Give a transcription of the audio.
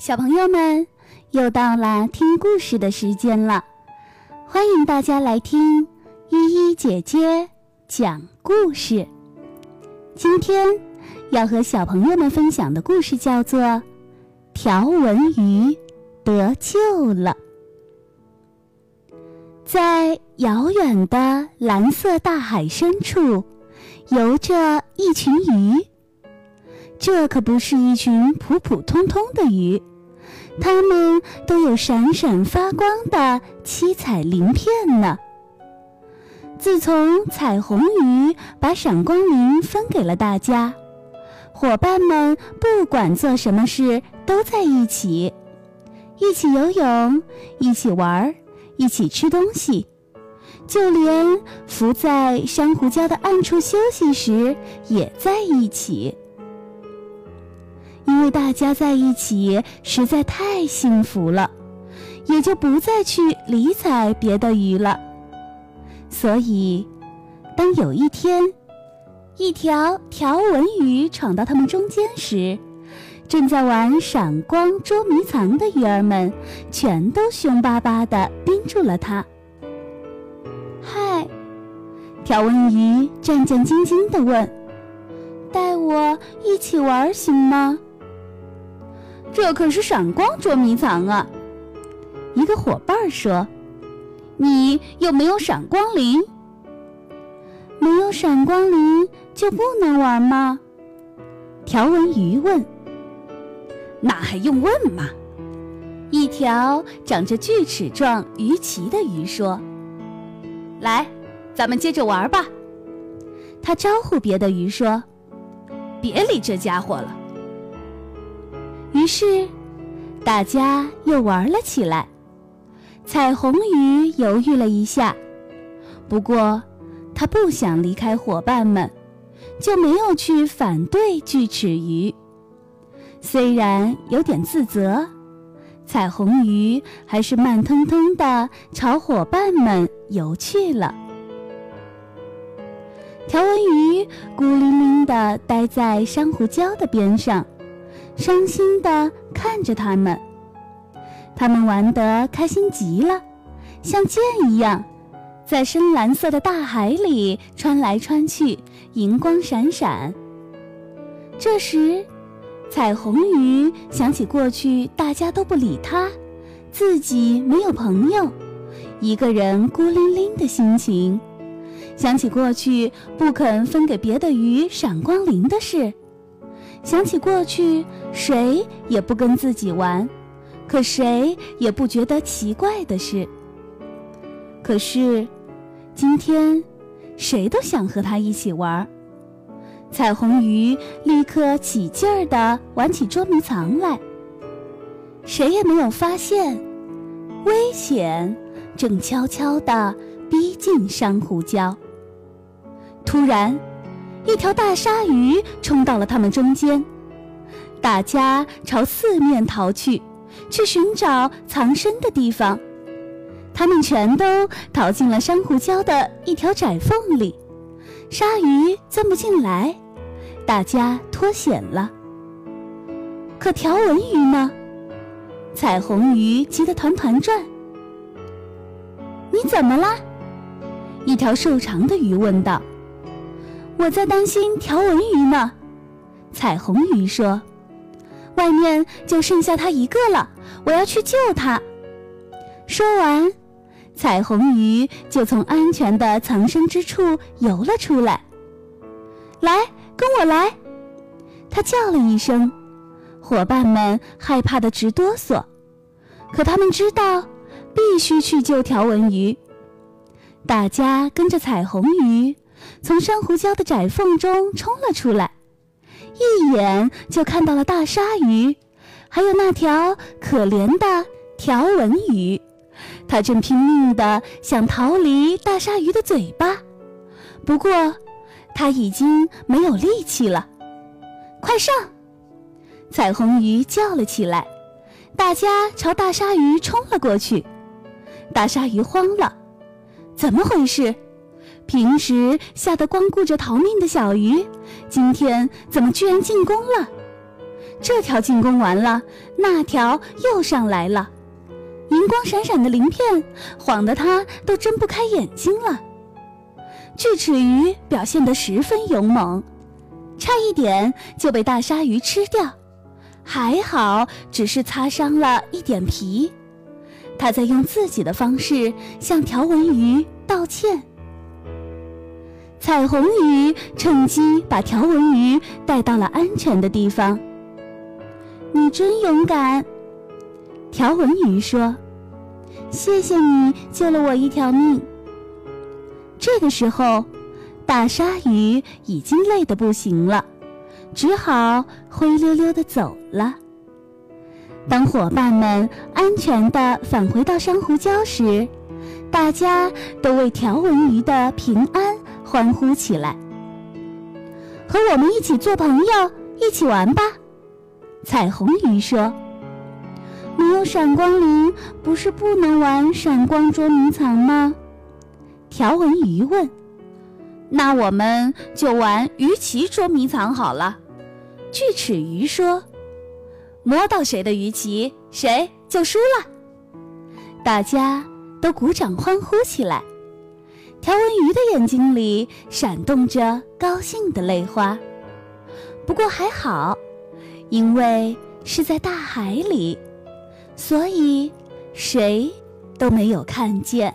小朋友们，又到了听故事的时间了，欢迎大家来听依依姐姐讲故事。今天要和小朋友们分享的故事叫做《条纹鱼得救了》。在遥远的蓝色大海深处，游着一群鱼。这可不是一群普普通通的鱼。它们都有闪闪发光的七彩鳞片呢。自从彩虹鱼把闪光鳞分给了大家，伙伴们不管做什么事都在一起，一起游泳，一起玩儿，一起吃东西，就连浮在珊瑚礁的暗处休息时也在一起。因为大家在一起实在太幸福了，也就不再去理睬别的鱼了。所以，当有一天，一条条纹鱼闯到他们中间时，正在玩闪光捉迷藏的鱼儿们全都凶巴巴地盯住了它。嗨，条纹鱼战战兢兢地问：“带我一起玩行吗？”这可是闪光捉迷藏啊！一个伙伴说：“你有没有闪光鳞？没有闪光鳞就不能玩吗？”条纹鱼问。“那还用问吗？”一条长着锯齿状鱼鳍的鱼说：“来，咱们接着玩吧。”他招呼别的鱼说：“别理这家伙了。”于是，大家又玩了起来。彩虹鱼犹豫了一下，不过他不想离开伙伴们，就没有去反对锯齿鱼。虽然有点自责，彩虹鱼还是慢腾腾地朝伙伴们游去了。条纹鱼孤零零地待在珊瑚礁的边上。伤心地看着他们，他们玩得开心极了，像箭一样，在深蓝色的大海里穿来穿去，银光闪闪。这时，彩虹鱼想起过去大家都不理它，自己没有朋友，一个人孤零零的心情，想起过去不肯分给别的鱼闪光鳞的事。想起过去，谁也不跟自己玩，可谁也不觉得奇怪的事。可是，今天，谁都想和他一起玩。彩虹鱼立刻起劲儿地玩起捉迷藏来。谁也没有发现，危险正悄悄地逼近珊瑚礁。突然。一条大鲨鱼冲到了他们中间，大家朝四面逃去，去寻找藏身的地方。他们全都逃进了珊瑚礁的一条窄缝里，鲨鱼钻不进来，大家脱险了。可条纹鱼呢？彩虹鱼急得团团转。你怎么了？一条瘦长的鱼问道。我在担心条纹鱼呢，彩虹鱼说：“外面就剩下它一个了，我要去救它。”说完，彩虹鱼就从安全的藏身之处游了出来。来，跟我来！它叫了一声，伙伴们害怕的直哆嗦，可他们知道必须去救条纹鱼。大家跟着彩虹鱼。从珊瑚礁的窄缝中冲了出来，一眼就看到了大鲨鱼，还有那条可怜的条纹鱼。它正拼命地想逃离大鲨鱼的嘴巴，不过它已经没有力气了。快上！彩虹鱼叫了起来，大家朝大鲨鱼冲了过去。大鲨鱼慌了，怎么回事？平时吓得光顾着逃命的小鱼，今天怎么居然进攻了？这条进攻完了，那条又上来了，银光闪闪的鳞片晃得它都睁不开眼睛了。锯齿鱼表现得十分勇猛，差一点就被大鲨鱼吃掉，还好只是擦伤了一点皮。他在用自己的方式向条纹鱼道歉。彩虹鱼趁机把条纹鱼带到了安全的地方。你真勇敢，条纹鱼说：“谢谢你救了我一条命。”这个时候，大鲨鱼已经累得不行了，只好灰溜溜的走了。当伙伴们安全的返回到珊瑚礁时，大家都为条纹鱼的平安欢呼起来。和我们一起做朋友，一起玩吧，彩虹鱼说。没有闪光鳞，不是不能玩闪光捉迷藏吗？条纹鱼问：“那我们就玩鱼鳍捉迷藏好了。”锯齿鱼说：“摸到谁的鱼鳍，谁就输了。”大家都鼓掌欢呼起来。条纹鱼的眼睛里闪动着高兴的泪花。不过还好，因为是在大海里，所以谁都没有看见。